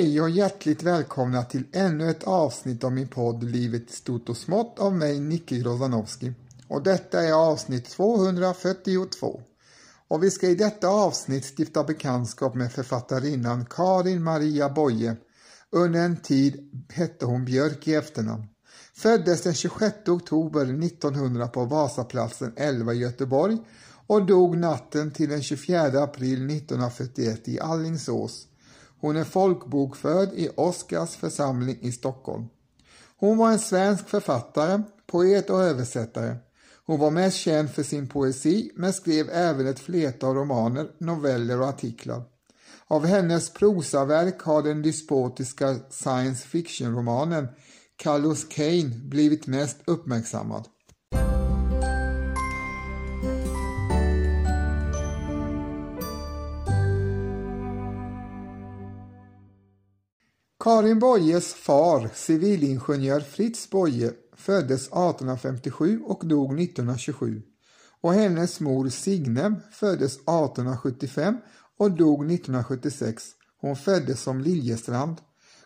Hej och hjärtligt välkomna till ännu ett avsnitt av min podd Livet stort och smått av mig, Nicke Grozanowski. Och detta är avsnitt 242. Och vi ska i detta avsnitt stifta bekantskap med författarinnan Karin Maria Boye. Under en tid hette hon Björk i efternamn. Föddes den 26 oktober 1900 på Vasaplatsen 11 i Göteborg och dog natten till den 24 april 1941 i Allingsås. Hon är folkbokförd i Oskars församling i Stockholm. Hon var en svensk författare, poet och översättare. Hon var mest känd för sin poesi men skrev även ett flertal romaner, noveller och artiklar. Av hennes prosaverk har den dyspotiska science fiction-romanen Carlos Kane blivit mest uppmärksammad. Karin Boyes far, civilingenjör Fritz Boye, föddes 1857 och dog 1927 och hennes mor Signe föddes 1875 och dog 1976. Hon föddes som Liljestrand,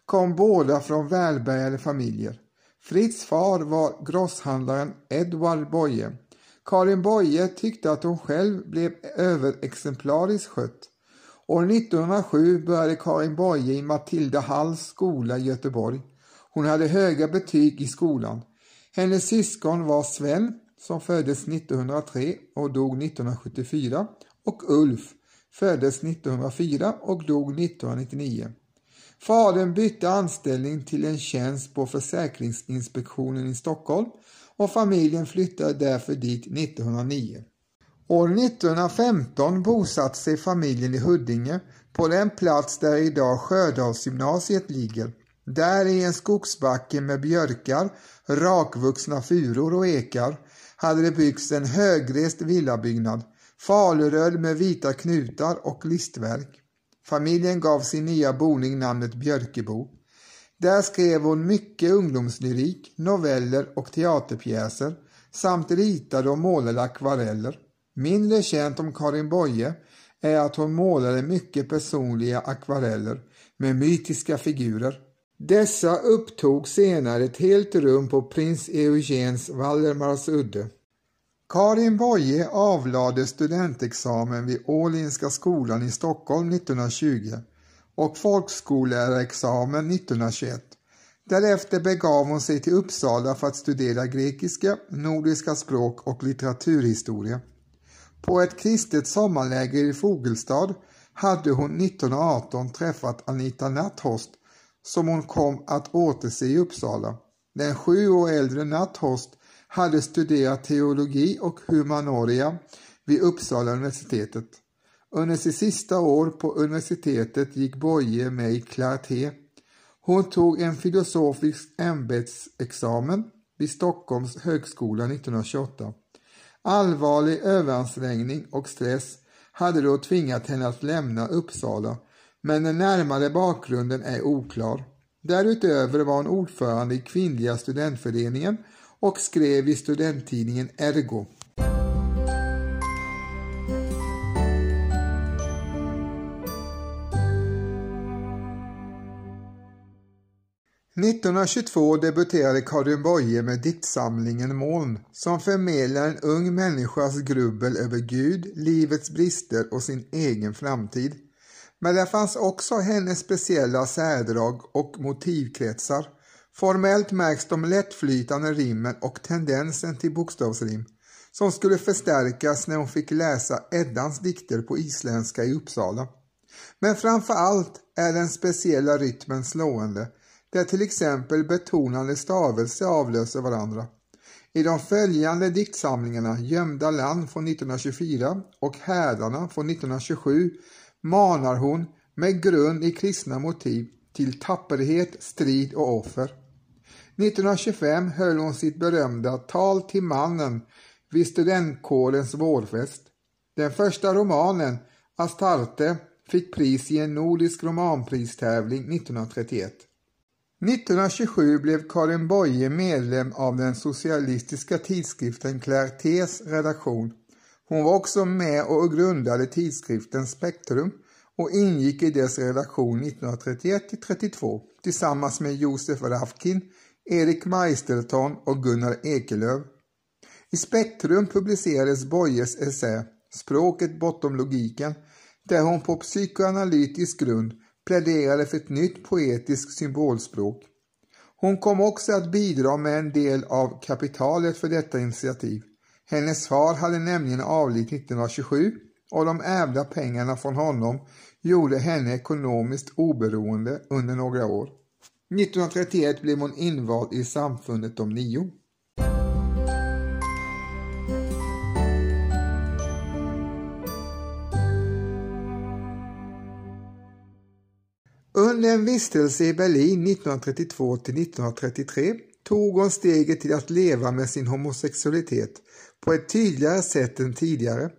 kom båda från välbärgade familjer. Fritz far var grosshandlaren Edward Boye. Karin Boye tyckte att hon själv blev överexemplariskt skött. År 1907 började Karin Boye i Matilda Halls skola i Göteborg. Hon hade höga betyg i skolan. Hennes syskon var Sven som föddes 1903 och dog 1974 och Ulf föddes 1904 och dog 1999. Fadern bytte anställning till en tjänst på Försäkringsinspektionen i Stockholm och familjen flyttade därför dit 1909. År 1915 bosatte sig familjen i Huddinge på den plats där idag Sjödalsgymnasiet ligger. Där i en skogsbacke med björkar, rakvuxna furor och ekar hade det byggts en högrest villabyggnad, faluröd med vita knutar och listverk. Familjen gav sin nya boning namnet Björkebo. Där skrev hon mycket ungdomslyrik, noveller och teaterpjäser samt ritade och målade akvareller. Mindre känt om Karin Boye är att hon målade mycket personliga akvareller med mytiska figurer. Dessa upptog senare ett helt rum på prins Eugens Valdemarsudde. Karin Boye avlade studentexamen vid Ålinska skolan i Stockholm 1920 och folkskollärarexamen 1921. Därefter begav hon sig till Uppsala för att studera grekiska, nordiska språk och litteraturhistoria. På ett kristet sommarläger i Fogelstad hade hon 1918 träffat Anita Natthorst som hon kom att återse i Uppsala. Den sju år äldre Natthorst hade studerat teologi och humanoria vid Uppsala universitetet. Under sitt sista år på universitetet gick Boye med i Clarté. Hon tog en filosofisk ämbetsexamen vid Stockholms högskola 1928. Allvarlig överansträngning och stress hade då tvingat henne att lämna Uppsala men den närmare bakgrunden är oklar. Därutöver var hon ordförande i kvinnliga studentföreningen och skrev i studenttidningen Ergo. –1922 debuterade Karin Boye med diktsamlingen Moln som förmedlar en ung människas grubbel över Gud, livets brister och sin egen framtid. Men där fanns också hennes speciella särdrag och motivkretsar. Formellt märks de lättflytande rimmen och tendensen till bokstavsrim som skulle förstärkas när hon fick läsa Eddans dikter på isländska i Uppsala. Men framför allt är den speciella rytmen slående där till exempel betonande stavelser avlöser varandra. I de följande diktsamlingarna Gömda land från 1924 och Härdarna från 1927 manar hon med grund i kristna motiv till tapperhet, strid och offer. 1925 höll hon sitt berömda Tal till mannen vid studentkårens vårfest. Den första romanen, Astarte, fick pris i en nordisk romanpristävling 1931. 1927 blev Karin Boye medlem av den socialistiska tidskriften Clartés redaktion. Hon var också med och grundade tidskriften Spektrum och ingick i dess redaktion 1931 32 tillsammans med Josef Rafkin, Erik Meisterton och Gunnar Ekelöf. I Spektrum publicerades Boyes essä Språket bortom logiken där hon på psykoanalytisk grund pläderade för ett nytt poetiskt symbolspråk. Hon kom också att bidra med en del av kapitalet för detta initiativ. Hennes far hade nämligen avlidit 1927 och de ärvda pengarna från honom gjorde henne ekonomiskt oberoende under några år. 1931 blev hon invald i Samfundet de nio. Under en vistelse i Berlin 1932 till 1933 tog hon steget till att leva med sin homosexualitet på ett tydligare sätt än tidigare.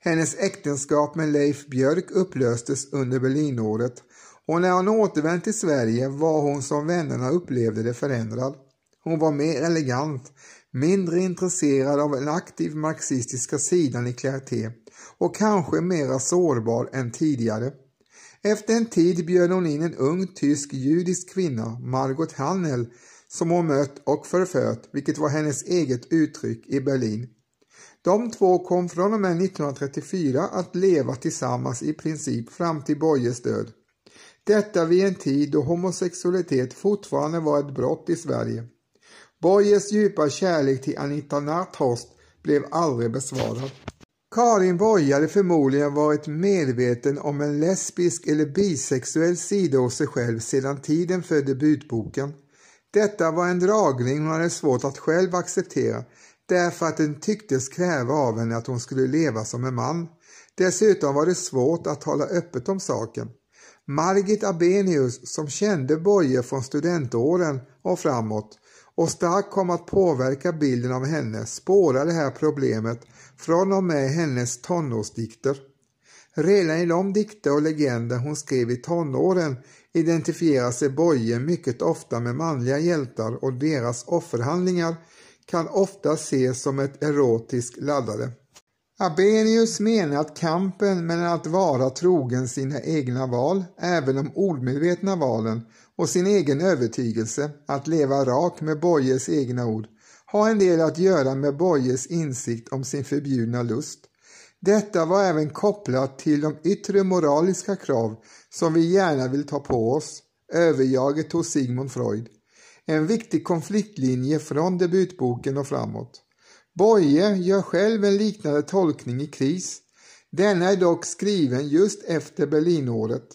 Hennes äktenskap med Leif Björk upplöstes under Berlinåret och när hon återvände till Sverige var hon som vännerna upplevde det förändrad. Hon var mer elegant, mindre intresserad av den aktiv marxistiska sidan i Clarté och kanske mera sårbar än tidigare. Efter en tid bjöd hon in en ung tysk judisk kvinna, Margot Hannel, som hon mött och förfört, vilket var hennes eget uttryck i Berlin. De två kom från och med 1934 att leva tillsammans i princip fram till Boyes död. Detta vid en tid då homosexualitet fortfarande var ett brott i Sverige. Boyes djupa kärlek till Anita Nathorst blev aldrig besvarad. Karin Boye hade förmodligen varit medveten om en lesbisk eller bisexuell sida hos sig själv sedan tiden för debutboken. Detta var en dragning hon hade svårt att själv acceptera därför att den tycktes kräva av henne att hon skulle leva som en man. Dessutom var det svårt att tala öppet om saken. Margit Abenius, som kände Boye från studentåren och framåt och starkt kom att påverka bilden av henne, spårade det här problemet från och med hennes tonårsdikter. Redan i de dikter och legender hon skrev i tonåren identifierar sig Boye mycket ofta med manliga hjältar och deras offerhandlingar kan ofta ses som ett erotiskt laddade. Abenius menar att kampen mellan att vara trogen sina egna val, även de omedvetna valen, och sin egen övertygelse, att leva rak med Boyes egna ord, har en del att göra med Boyes insikt om sin förbjudna lust. Detta var även kopplat till de yttre moraliska krav som vi gärna vill ta på oss, överjaget hos Sigmund Freud. En viktig konfliktlinje från debutboken och framåt. Boye gör själv en liknande tolkning i Kris. Denna är dock skriven just efter Berlinåret.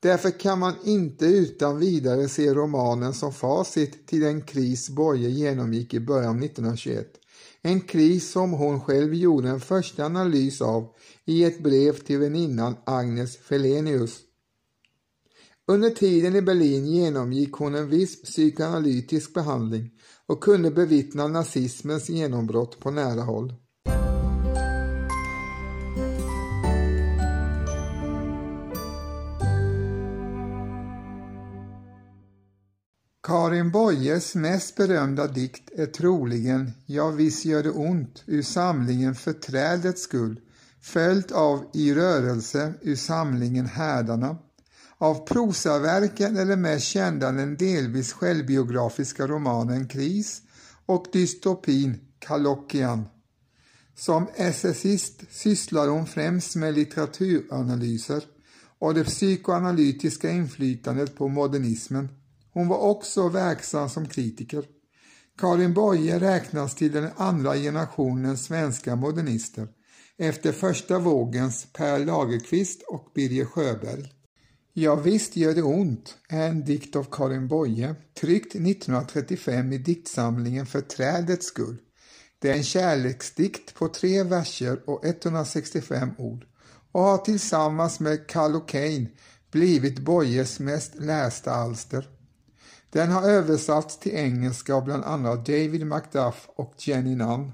Därför kan man inte utan vidare se romanen som facit till den kris Boye genomgick i början av 1921. En kris som hon själv gjorde en första analys av i ett brev till väninnan Agnes Felenius. Under tiden i Berlin genomgick hon en viss psykoanalytisk behandling och kunde bevittna nazismens genombrott på nära håll. Karin Boyes mest berömda dikt är troligen Ja visst gör det ont ur samlingen För trädets skull följt av I rörelse ur samlingen Härdarna av prosaverken är den mest kända den delvis självbiografiska romanen Kris och dystopin Kalockian. Som essayist sysslar hon främst med litteraturanalyser och det psykoanalytiska inflytandet på modernismen. Hon var också verksam som kritiker. Karin Boye räknas till den andra generationens svenska modernister efter första vågens Per Lagerkvist och Birger Sjöberg. Ja, visst gör det ont är en dikt av Karin Boye, tryckt 1935 i diktsamlingen För trädets skull. Det är en kärleksdikt på tre verser och 165 ord och har tillsammans med Kane blivit Boyes mest lästa alster. Den har översatts till engelska av bland annat David Macduff och Jenny Nunn.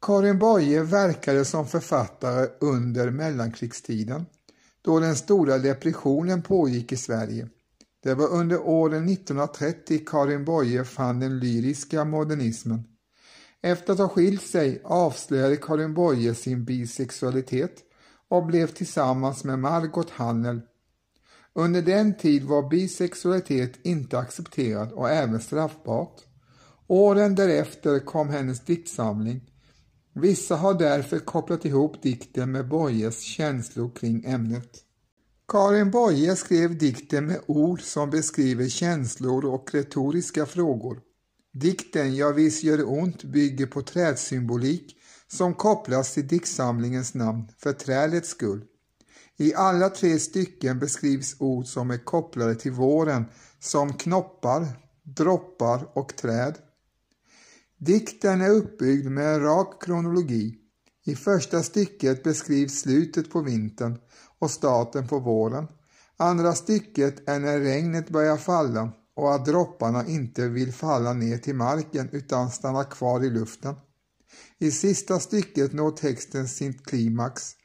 Karin Boye verkade som författare under mellankrigstiden då den stora depressionen pågick i Sverige. Det var under åren 1930 Karin Boye fann den lyriska modernismen. Efter att ha skilt sig avslöjade Karin Boye sin bisexualitet och blev tillsammans med Margot Hannel under den tid var bisexualitet inte accepterad och även straffbart. Åren därefter kom hennes diktsamling. Vissa har därför kopplat ihop dikten med Boyes känslor kring ämnet. Karin Boye skrev dikten med ord som beskriver känslor och retoriska frågor. Dikten Ja visst gör det ont bygger på trädsymbolik som kopplas till diktsamlingens namn för trädets skull. I alla tre stycken beskrivs ord som är kopplade till våren som knoppar, droppar och träd. Dikten är uppbyggd med en rak kronologi. I första stycket beskrivs slutet på vintern och starten på våren. Andra stycket är när regnet börjar falla och att dropparna inte vill falla ner till marken utan stanna kvar i luften. I sista stycket når texten sin klimax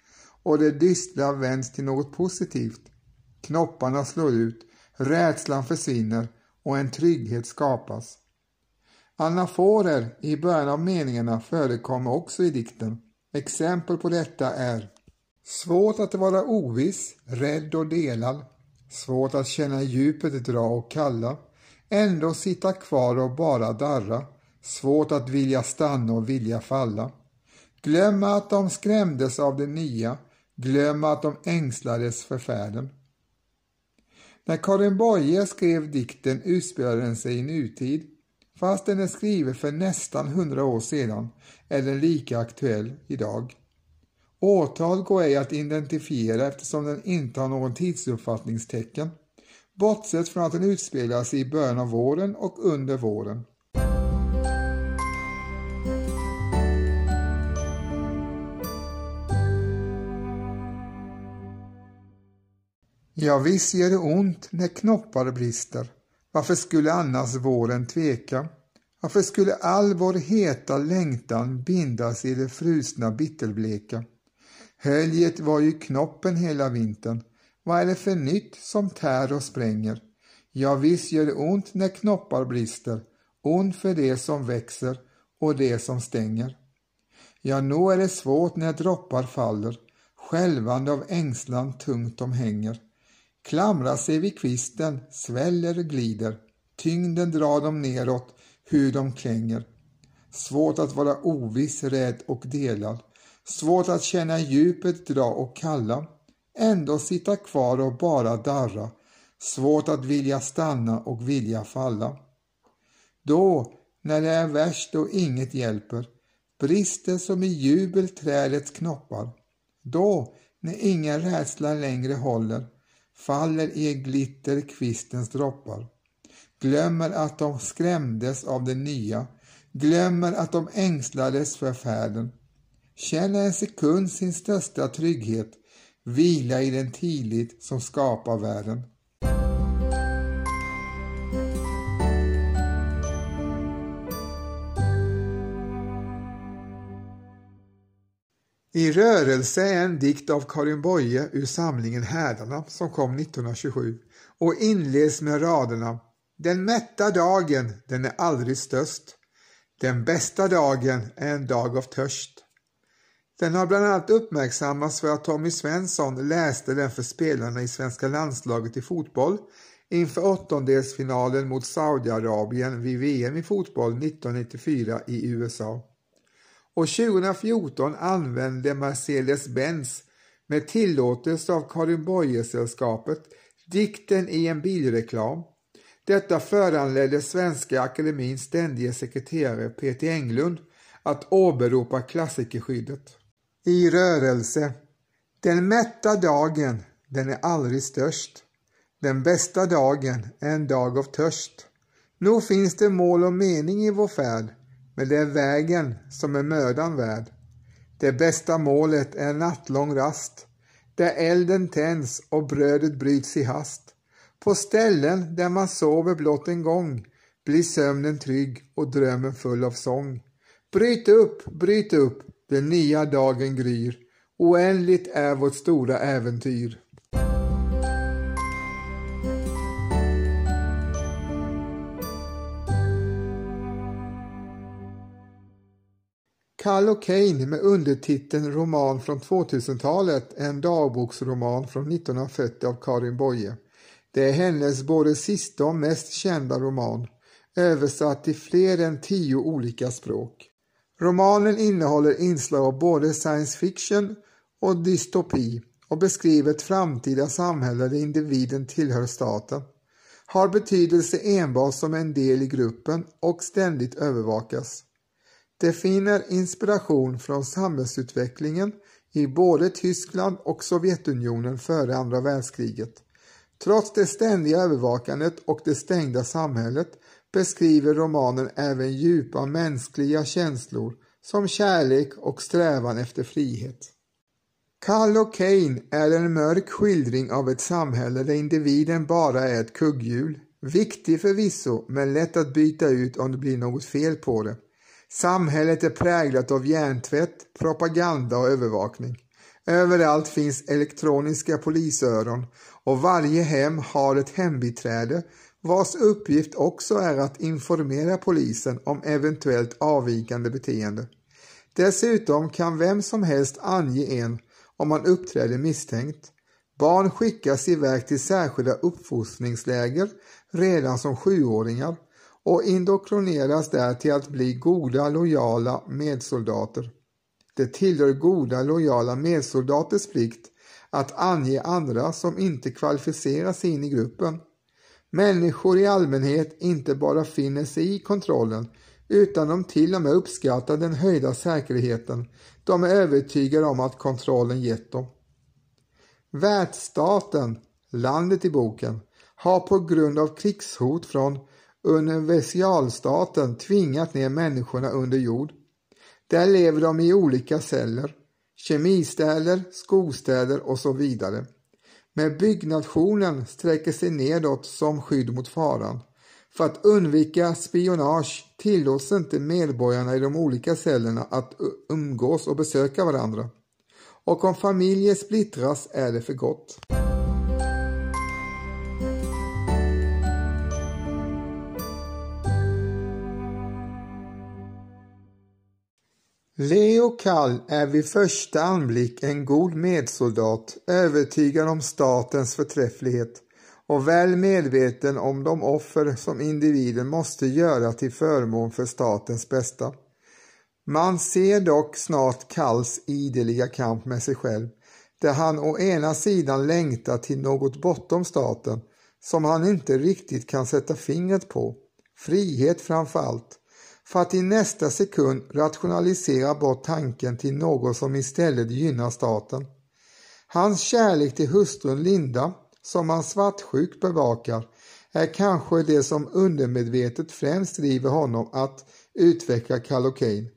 och det dystra vänds till något positivt. Knopparna slår ut, rädslan försvinner och en trygghet skapas. Anaforer i början av meningarna förekommer också i dikten. Exempel på detta är Svårt att vara oviss, rädd och delad. Svårt att känna djupet dra och kalla. Ändå sitta kvar och bara darra. Svårt att vilja stanna och vilja falla. Glömma att de skrämdes av det nya. Glömma att de ängslades för färden. När Karin Boye skrev dikten utspelade den sig i nutid. Fast den är skriven för nästan hundra år sedan är den lika aktuell idag. Årtal går ej att identifiera eftersom den inte har någon tidsuppfattningstecken, bortsett från att den utspelar sig i början av våren och under våren. Ja, visst gör det ont när knoppar brister. Varför skulle annars våren tveka? Varför skulle all vår heta längtan bindas i det frusna bitterbleka? Höljet var ju knoppen hela vintern. Vad är det för nytt som tär och spränger? Ja, visst gör det ont när knoppar brister, ont för det som växer och det som stänger. Ja, nog är det svårt när droppar faller, skälvande av ängslan tungt de hänger. Klamrar sig vid kvisten, sväller och glider, tyngden drar dem neråt, hur de klänger. Svårt att vara oviss, rädd och delad. Svårt att känna djupet dra och kalla. Ändå sitta kvar och bara darra. Svårt att vilja stanna och vilja falla. Då, när det är värst och inget hjälper, brister som i jubel trädets knoppar. Då, när ingen rädsla längre håller, faller i glitter kvistens droppar. Glömmer att de skrämdes av det nya, glömmer att de ängslades för färden. Känner en sekund sin största trygghet, vila i den tillit som skapar världen. I rörelse är en dikt av Karin Boye ur samlingen Härdarna som kom 1927 och inleds med raderna Den mätta dagen, den är aldrig störst. Den bästa dagen är en dag av törst. Den har bland annat uppmärksammats för att Tommy Svensson läste den för spelarna i svenska landslaget i fotboll inför åttondelsfinalen mot Saudiarabien vid VM i fotboll 1994 i USA. Och 2014 använde Mercedes-Benz med tillåtelse av Karin Boye-sällskapet dikten i en bilreklam. Detta föranledde Svenska Akademins ständige sekreterare Peter Englund att åberopa klassikerskyddet. I rörelse. Den mätta dagen, den är aldrig störst. Den bästa dagen är en dag av törst. Nog finns det mål och mening i vår färd, men det är vägen som är mödan värd. Det bästa målet är nattlång rast, där elden tänds och brödet bryts i hast. På ställen där man sover blott en gång blir sömnen trygg och drömmen full av sång. Bryt upp, bryt upp, den nya dagen gryr. Oändligt är vårt stora äventyr. Carl O'Kane med undertiteln Roman från 2000-talet en dagboksroman från 1940 av Karin Boye. Det är hennes både sista och mest kända roman, översatt till fler än tio olika språk. Romanen innehåller inslag av både science fiction och dystopi och beskriver ett framtida samhälle där individen tillhör staten, har betydelse enbart som en del i gruppen och ständigt övervakas. Det finner inspiration från samhällsutvecklingen i både Tyskland och Sovjetunionen före andra världskriget. Trots det ständiga övervakandet och det stängda samhället beskriver romanen även djupa mänskliga känslor som kärlek och strävan efter frihet. Carl Kane är en mörk skildring av ett samhälle där individen bara är ett kugghjul. Viktig förvisso, men lätt att byta ut om det blir något fel på det. Samhället är präglat av hjärntvätt, propaganda och övervakning. Överallt finns elektroniska polisöron och varje hem har ett hembiträde vars uppgift också är att informera polisen om eventuellt avvikande beteende. Dessutom kan vem som helst ange en om man uppträder misstänkt. Barn skickas iväg till särskilda uppfostringsläger redan som sjuåringar och indoktrineras där till att bli goda, lojala medsoldater. Det tillhör goda, lojala medsoldaters plikt att ange andra som inte kvalificerar sig in i gruppen. Människor i allmänhet inte bara finner sig i kontrollen utan de till och med uppskattar den höjda säkerheten de är övertygade om att kontrollen gett dem. Världsstaten, landet i boken, har på grund av krigshot från universalstaten tvingat ner människorna under jord. Där lever de i olika celler, kemistäder, skostäder och så vidare. Men byggnationen sträcker sig nedåt som skydd mot faran. För att undvika spionage tillåts inte medborgarna i de olika cellerna att umgås och besöka varandra. Och om familjer splittras är det för gott. Leo Kall är vid första anblick en god medsoldat, övertygad om statens förträfflighet och väl medveten om de offer som individen måste göra till förmån för statens bästa. Man ser dock snart Kalls ideliga kamp med sig själv, där han å ena sidan längtar till något bortom staten som han inte riktigt kan sätta fingret på, frihet framför allt, för att i nästa sekund rationalisera bort tanken till något som istället gynnar staten. Hans kärlek till hustrun Linda som han svartsjukt bevakar är kanske det som undermedvetet främst driver honom att utveckla Kallocain.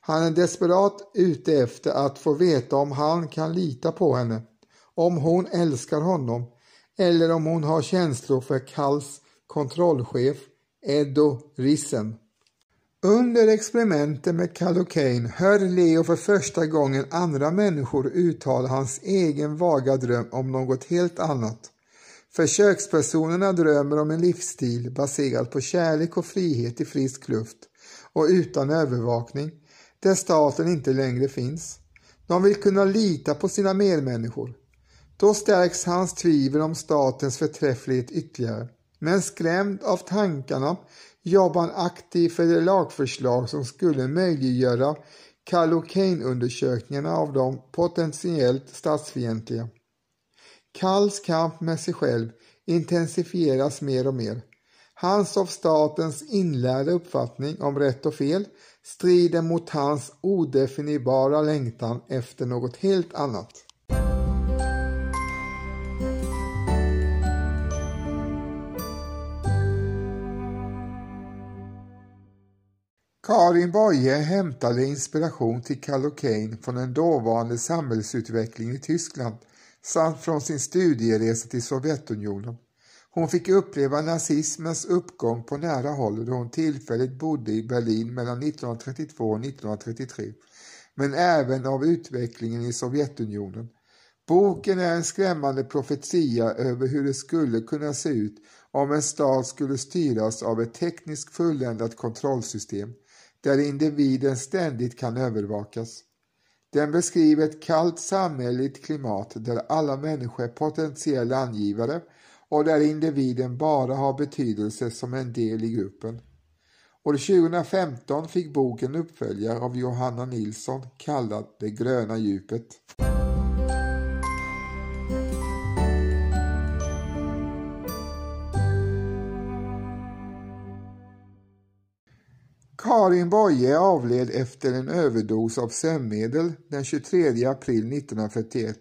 Han är desperat ute efter att få veta om han kan lita på henne, om hon älskar honom eller om hon har känslor för Kalls kontrollchef Edo Rissen. Under experimenten med Kallocaine hör Leo för första gången andra människor uttala hans egen vaga dröm om något helt annat. Försökspersonerna drömmer om en livsstil baserad på kärlek och frihet i frisk luft och utan övervakning, där staten inte längre finns. De vill kunna lita på sina medmänniskor. Då stärks hans tvivel om statens förträfflighet ytterligare. Men skrämd av tankarna jobbar han aktivt för det lagförslag som skulle möjliggöra Kallocain-undersökningarna av de potentiellt statsfientliga. Kalls kamp med sig själv intensifieras mer och mer. Hans av statens inlärda uppfattning om rätt och fel strider mot hans odefinierbara längtan efter något helt annat. Karin Boye hämtade inspiration till Kallocain från den dåvarande samhällsutvecklingen i Tyskland samt från sin studieresa till Sovjetunionen. Hon fick uppleva nazismens uppgång på nära håll då hon tillfälligt bodde i Berlin mellan 1932 och 1933, men även av utvecklingen i Sovjetunionen. Boken är en skrämmande profetia över hur det skulle kunna se ut om en stat skulle styras av ett tekniskt fulländat kontrollsystem där individen ständigt kan övervakas. Den beskriver ett kallt samhälleligt klimat där alla människor är potentiella angivare och där individen bara har betydelse som en del i gruppen. År 2015 fick boken uppföljare av Johanna Nilsson kallad Det gröna djupet. Karin Boye avled efter en överdos av sömnmedel den 23 april 1941.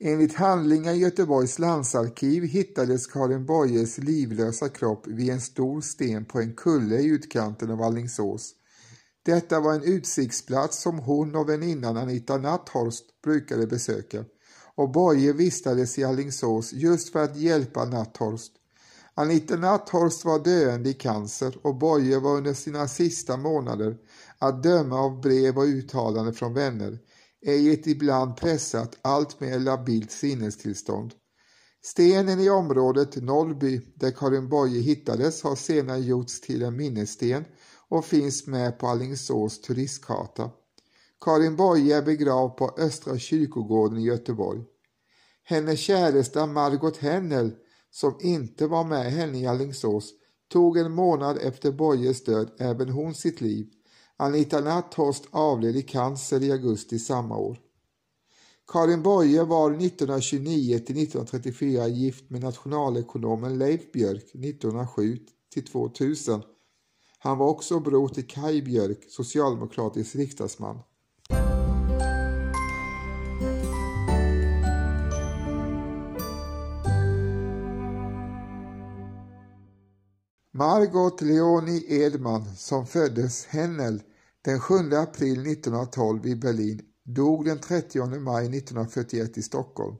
Enligt handlingar i Göteborgs landsarkiv hittades Karin Boyes livlösa kropp vid en stor sten på en kulle i utkanten av Allingsås. Detta var en utsiktsplats som hon och väninnan Anita Natthorst brukade besöka och Boye vistades i Allingsås just för att hjälpa Natthorst. Anita Nathorst var döende i cancer och Boye var under sina sista månader, att döma av brev och uttalanden från vänner, i ett ibland pressat, alltmer labilt sinnestillstånd. Stenen i området Nollby där Karin Boye hittades har senare gjorts till en minnessten och finns med på Allingsås turistkarta. Karin Boye är begravd på Östra kyrkogården i Göteborg. Hennes käresta Margot Hennel som inte var med henne i Alingsås, tog en månad efter Bojes död även hon sitt liv. Anita Natthorst avled i cancer i augusti samma år. Karin Boye var 1929 till 1934 gift med nationalekonomen Leif Björk 1907 till 2000. Han var också bror till Kaj Björk, socialdemokratisk riksdagsman. Margot Leonie Edman som föddes Hennel den 7 april 1912 i Berlin dog den 30 maj 1941 i Stockholm.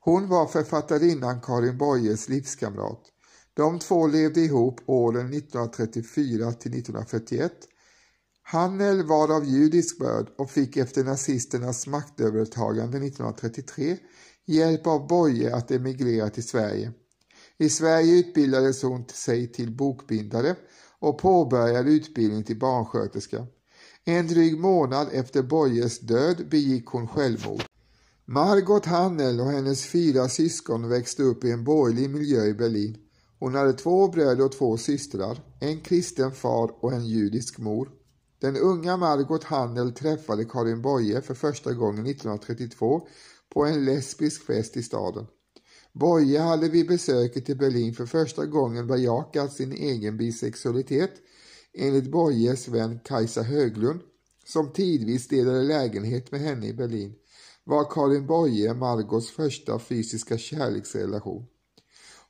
Hon var författarinnan Karin Boyes livskamrat. De två levde ihop åren 1934 till 1941. Hannel var av judisk börd och fick efter nazisternas maktövertagande 1933 hjälp av Boye att emigrera till Sverige. I Sverige utbildades hon sig till bokbindare och påbörjade utbildning till barnsköterska. En dryg månad efter Boyes död begick hon självmord. Margot Hannel och hennes fyra syskon växte upp i en borgerlig miljö i Berlin. Hon hade två bröder och två systrar, en kristen far och en judisk mor. Den unga Margot Hannel träffade Karin Boye för första gången 1932 på en lesbisk fest i staden. Boye hade vid besöket i Berlin för första gången bejakat sin egen bisexualitet enligt Boyes vän Kajsa Höglund som tidvis delade lägenhet med henne i Berlin var Karin Boye Margots första fysiska kärleksrelation.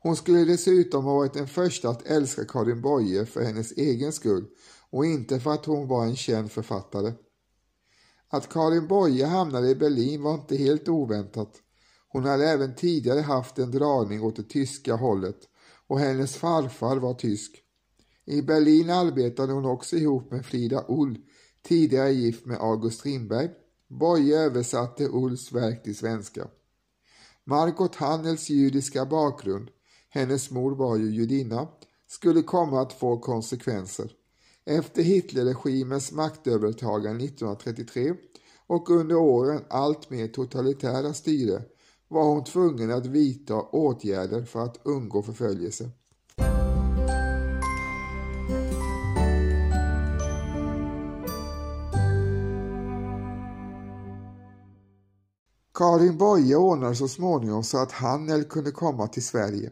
Hon skulle dessutom ha varit den första att älska Karin Boye för hennes egen skull och inte för att hon var en känd författare. Att Karin Boye hamnade i Berlin var inte helt oväntat. Hon hade även tidigare haft en dragning åt det tyska hållet och hennes farfar var tysk. I Berlin arbetade hon också ihop med Frida Ull, tidigare gift med August Strindberg. Boye översatte Ulls verk till svenska. Margot Hannels judiska bakgrund, hennes mor var ju judinna, skulle komma att få konsekvenser. Efter Hitlerregimens maktövertagande 1933 och under åren allt mer totalitära styre var hon tvungen att vidta åtgärder för att undgå förföljelse. Karin Boye ordnade så småningom så att Hannel kunde komma till Sverige.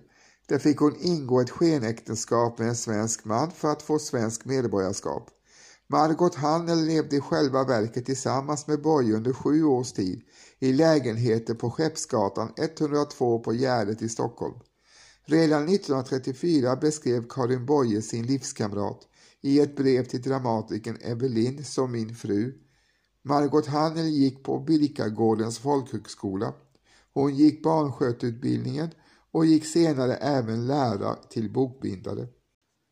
Där fick hon ingå ett skenäktenskap med en svensk man för att få svensk medborgarskap. Margot Hannel levde i själva verket tillsammans med Boye under sju års tid i lägenheter på Skeppsgatan 102 på Gärdet i Stockholm. Redan 1934 beskrev Karin Boye sin livskamrat i ett brev till dramatikern Evelyn som min fru. Margot Hannel gick på Birkagårdens folkhögskola. Hon gick barnskötutbildningen och gick senare även lära till bokbindare.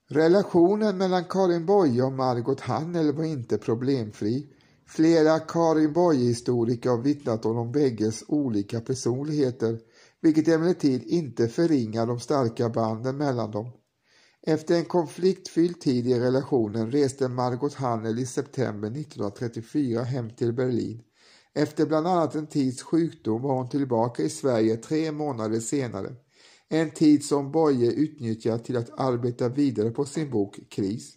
Relationen mellan Karin Boye och Margot Hannel var inte problemfri. Flera Karin Boye-historiker har vittnat om de bägges olika personligheter, vilket emellertid inte förringar de starka banden mellan dem. Efter en konfliktfylld tid i relationen reste Margot Hannel i september 1934 hem till Berlin. Efter bland annat en tids sjukdom var hon tillbaka i Sverige tre månader senare. En tid som Boye utnyttjat till att arbeta vidare på sin bok Kris.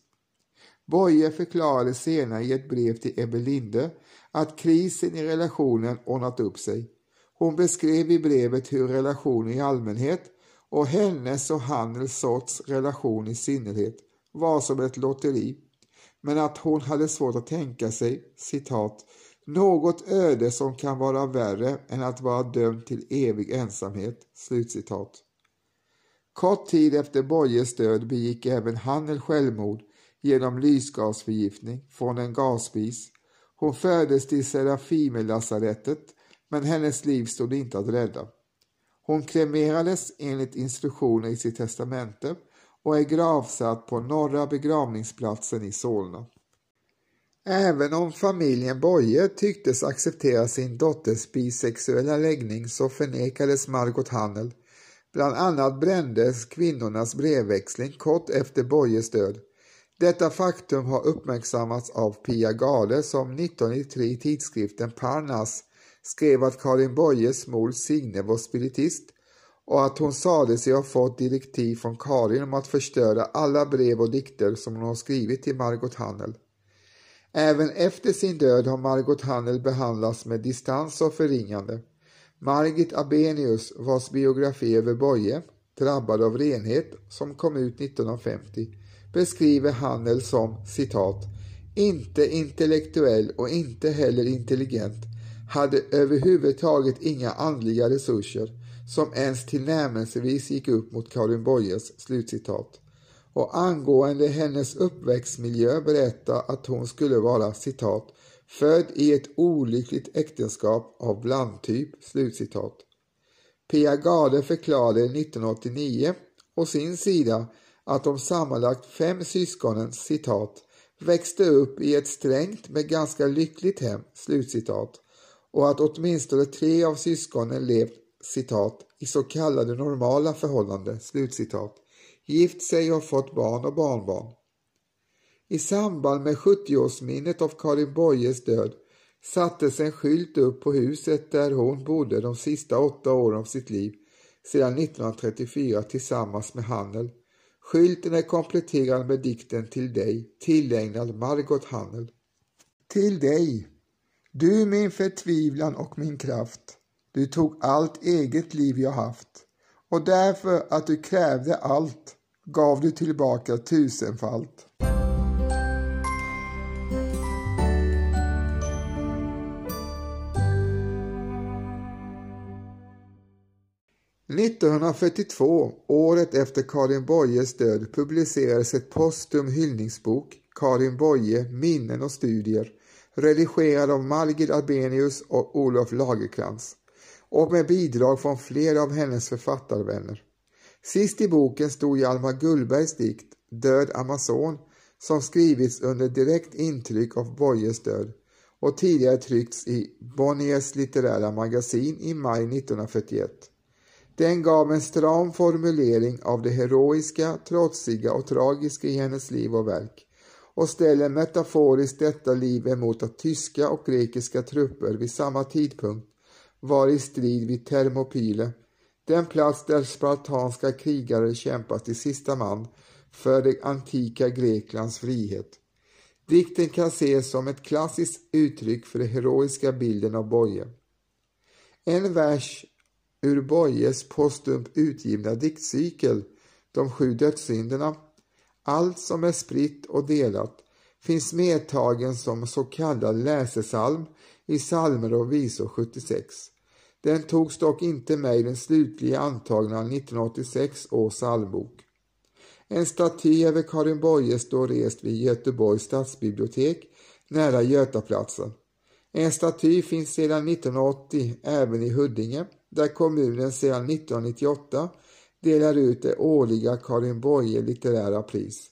Boye förklarade senare i ett brev till Ebbe Linde att krisen i relationen ordnat upp sig. Hon beskrev i brevet hur relationen i allmänhet och hennes och Handels sorts relation i synnerhet var som ett lotteri, men att hon hade svårt att tänka sig, citat, något öde som kan vara värre än att vara dömd till evig ensamhet. Slutcitat. Kort tid efter Bojes död begick även Handel självmord genom lysgasförgiftning från en gasspis. Hon fördes till Serafimerlasarettet men hennes liv stod inte att rädda. Hon kremerades enligt instruktioner i sitt testamente och är gravsatt på Norra begravningsplatsen i Solna. Även om familjen Boye tycktes acceptera sin dotters bisexuella läggning så förnekades Margot Hannel. Bland annat brändes kvinnornas brevväxling kort efter Boyes död. Detta faktum har uppmärksammats av Pia Gade som 1993 i tidskriften Parnas skrev att Karin Boyes mor Signe var spiritist och att hon sade sig ha fått direktiv från Karin om att förstöra alla brev och dikter som hon har skrivit till Margot Hannel. Även efter sin död har Margot Hannel behandlats med distans och förringande. Margit Abenius, vars biografi över Boye, Drabbad av renhet, som kom ut 1950, beskriver Handel som citat inte intellektuell och inte heller intelligent, hade överhuvudtaget inga andliga resurser som ens tillnärmelsevis gick upp mot Karin Boyes slutcitat och angående hennes uppväxtmiljö berättar att hon skulle vara citat född i ett olyckligt äktenskap av blandtyp slutcitat. Pia Gade förklarade 1989 å sin sida att de sammanlagt fem syskonen citat växte upp i ett strängt men ganska lyckligt hem slutcitat och att åtminstone tre av syskonen levt citat i så kallade normala förhållanden slutcitat gift sig och fått barn och barnbarn. I samband med 70-årsminnet av Karin Boyes död sattes en skylt upp på huset där hon bodde de sista åtta åren av sitt liv sedan 1934 tillsammans med Hannel. Skylten är kompletterad med dikten Till dig, tillägnad Margot Hannel. Till dig, du min förtvivlan och min kraft. Du tog allt eget liv jag haft och därför att du krävde allt gav du tillbaka tusenfalt. –1942, året efter Karin Boyes död, publicerades ett postum hyllningsbok, Karin Boye, minnen och studier, redigerad av Margit Arbenius och Olof Lagerkrans och med bidrag från flera av hennes författarvänner. Sist i boken stod Hjalmar Gullbergs dikt Död Amazon som skrivits under direkt intryck av Boyes död och tidigare tryckts i Bonniers litterära magasin i maj 1941. Den gav en stram formulering av det heroiska, trotsiga och tragiska i hennes liv och verk och ställer metaforiskt detta liv emot att tyska och grekiska trupper vid samma tidpunkt var i strid vid Thermopyle den plats där spartanska krigare kämpat till sista man för det antika Greklands frihet. Dikten kan ses som ett klassiskt uttryck för den heroiska bilden av Boye. En vers ur Boyes postumt utgivna diktcykel De sju dödssynderna Allt som är spritt och delat finns medtagen som så kallad läsesalm i psalmer och visor 76. Den togs dock inte med i den slutliga antagna 1986 års psalmbok. En staty över Karin Boye står rest vid Göteborgs stadsbibliotek nära Götaplatsen. En staty finns sedan 1980 även i Huddinge där kommunen sedan 1998 delar ut det årliga Karin Boye litterära pris.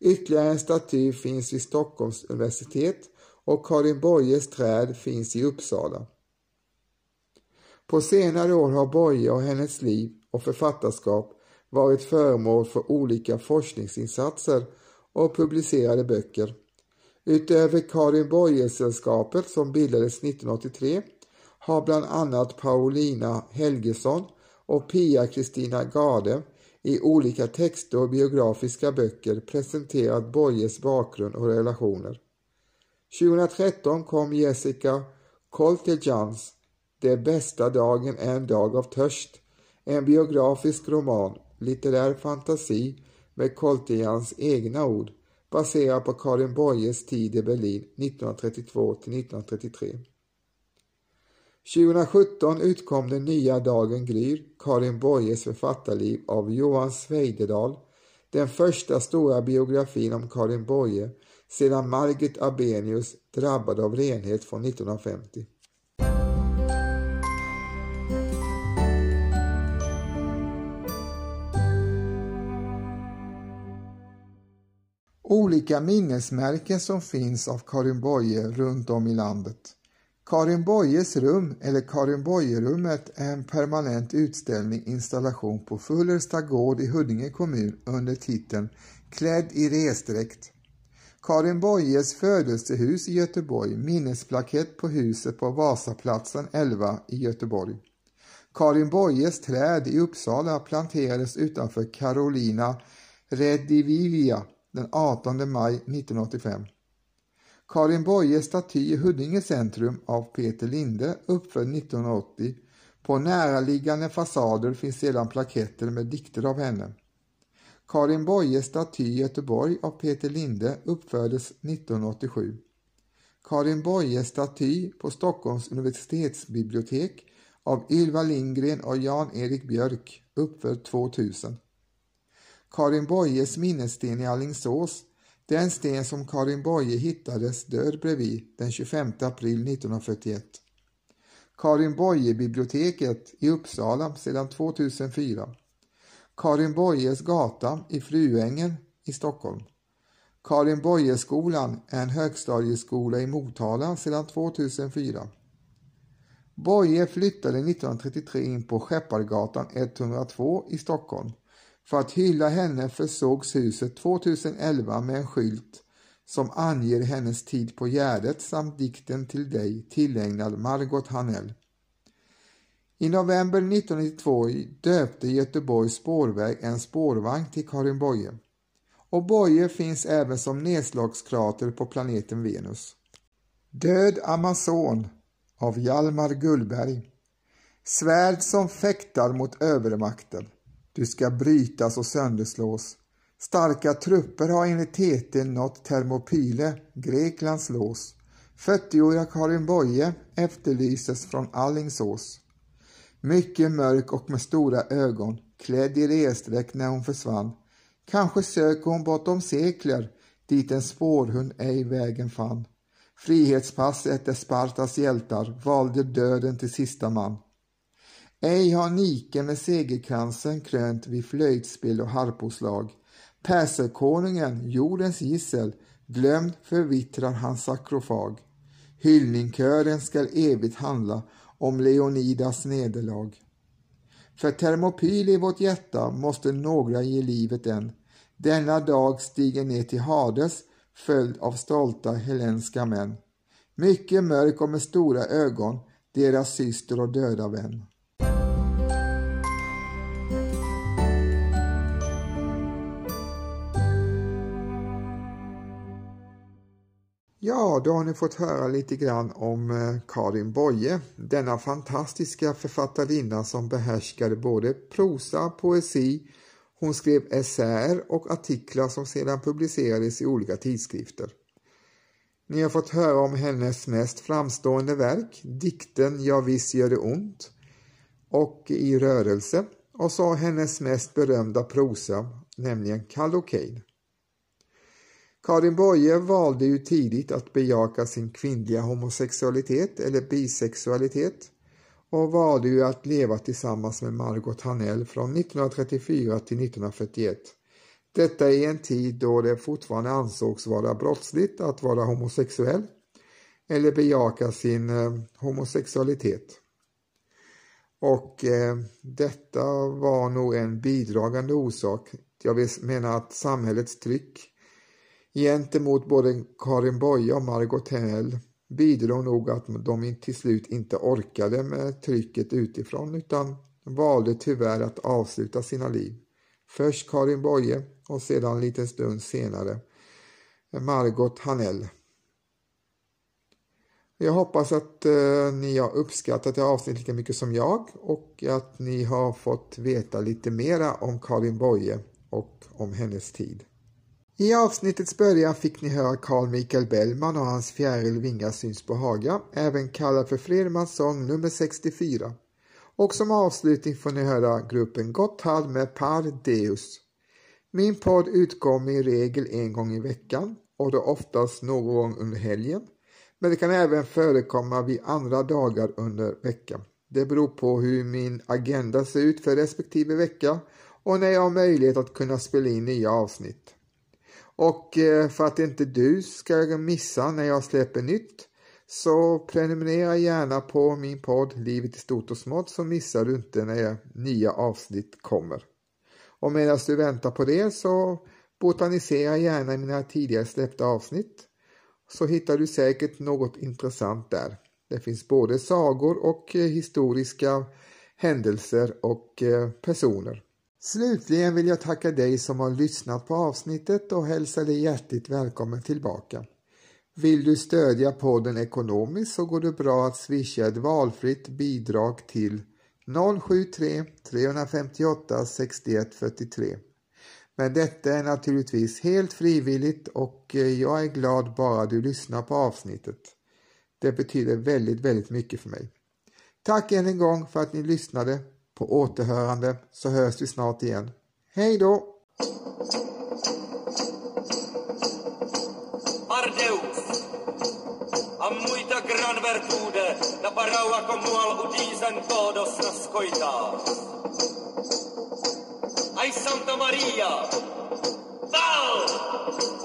Ytterligare en staty finns vid Stockholms universitet och Karin Boyes träd finns i Uppsala. På senare år har Boye och hennes liv och författarskap varit föremål för olika forskningsinsatser och publicerade böcker. Utöver Karin Boye-sällskapet som bildades 1983 har bland annat Paulina Helgesson och Pia-Kristina Garde i olika texter och biografiska böcker presenterat Boyes bakgrund och relationer. 2013 kom Jessica Koltejans Det bästa dagen är en dag av törst, en biografisk roman, litterär fantasi med Koltejans egna ord, baserad på Karin Boyes tid i Berlin 1932 till 1933. 2017 utkom Den nya dagen gryr, Karin Boyes författarliv av Johan Sveidedal, den första stora biografin om Karin Boye sedan Margit Abenius drabbad av renhet från 1950. Olika minnesmärken som finns av Karin Boye runt om i landet. Karin Boyes rum, eller Karin Boye-rummet, är en permanent utställning installation på Fullersta gård i Huddinge kommun under titeln Klädd i resdräkt. Karin Boyes födelsehus i Göteborg, minnesplakett på huset på Vasaplatsen 11 i Göteborg. Karin Boyes träd i Uppsala planterades utanför Carolina Redivivia den 18 maj 1985. Karin Boyes staty i Huddinge centrum av Peter Linde uppförd 1980. På näraliggande fasader finns sedan plaketter med dikter av henne. Karin Boyes staty i Göteborg av Peter Linde uppfördes 1987. Karin Boyes staty på Stockholms universitetsbibliotek av Ylva Lindgren och Jan-Erik Björk uppförd 2000. Karin Boyes minnessten i Allingsås den sten som Karin Boye hittades död bredvid den 25 april 1941. Karin Boye-biblioteket i Uppsala sedan 2004. Karin Boyes gata i Fruängen i Stockholm. Karin Boye-skolan är en högstadieskola i Motala sedan 2004. Boye flyttade 1933 in på Skeppargatan 102 i Stockholm. För att hylla henne försågs huset 2011 med en skylt som anger hennes tid på Gärdet samt dikten till dig tillägnad Margot Hanell. I november 1992 döpte Göteborgs spårväg en spårvagn till Karin Boye. Och Boye finns även som nedslagskrater på planeten Venus. Död Amazon av Hjalmar Gullberg Svärd som fäktar mot övermakten du ska brytas och sönderslås. Starka trupper har enligt TT nått Thermopyle, Greklands lås. 40-åriga Karin Boye efterlyses från Allingsås. Mycket mörk och med stora ögon, klädd i resdräkt när hon försvann. Kanske söker hon bortom sekler, dit en spårhund ej vägen fann. Frihetspass efter Spartas hjältar valde döden till sista man. Ej har Nike med segerkransen krönt vid flöjtspel och harposlag. Perserkonungen, jordens gissel, glömd förvittrar hans sakrofag. Hyllningkören skall evigt handla om Leonidas nederlag. För Thermopyl i vårt hjärta måste några ge livet än. Denna dag stiger ner till Hades, följd av stolta helenska män. Mycket mörk och med stora ögon, deras syster och döda vän. Ja, då har ni fått höra lite grann om eh, Karin Boye, denna fantastiska författarinna som behärskade både prosa, poesi, hon skrev essäer och artiklar som sedan publicerades i olika tidskrifter. Ni har fått höra om hennes mest framstående verk, dikten Ja visst gör det ont och I rörelse och så hennes mest berömda prosa, nämligen Kallocain. Karin Boye valde ju tidigt att bejaka sin kvinnliga homosexualitet eller bisexualitet och valde ju att leva tillsammans med Margot Hanell från 1934 till 1941. Detta i en tid då det fortfarande ansågs vara brottsligt att vara homosexuell eller bejaka sin eh, homosexualitet. Och eh, detta var nog en bidragande orsak. Jag menar att samhällets tryck Gentemot både Karin Boye och Margot Hell bidrog nog att de till slut inte orkade med trycket utifrån utan valde tyvärr att avsluta sina liv. Först Karin Boye och sedan en liten stund senare eh, Margot Hanell. Jag hoppas att eh, ni har uppskattat det avsnittet lika mycket som jag och att ni har fått veta lite mera om Karin Boye och om hennes tid. I avsnittets början fick ni höra Carl Michael Bellman och hans Fjäril Vingar syns på Haga, även kallad för Fredmans sång nummer 64. Och som avslutning får ni höra gruppen Gotthard med Par Deus. Min podd utkommer i regel en gång i veckan och då oftast någon gång under helgen. Men det kan även förekomma vid andra dagar under veckan. Det beror på hur min agenda ser ut för respektive vecka och när jag har möjlighet att kunna spela in nya avsnitt. Och eh, för att inte du ska missa när jag släpper nytt så prenumerera gärna på min podd Livet i stort och smått så missar du inte när nya avsnitt kommer. Och medan du väntar på det så botanisera gärna i mina tidigare släppta avsnitt så hittar du säkert något intressant där. Det finns både sagor och eh, historiska händelser och eh, personer. Slutligen vill jag tacka dig som har lyssnat på avsnittet och hälsa dig hjärtligt välkommen tillbaka. Vill du stödja podden ekonomiskt så går det bra att swisha ett valfritt bidrag till 073 358 61 43. Men detta är naturligtvis helt frivilligt och eh, jag är glad bara du lyssnar på avsnittet. Det betyder väldigt, väldigt mycket för mig. Tack än en gång för att ni lyssnade. På återhörande så hörs vi snart igen. Hej då! Santa Maria! Val!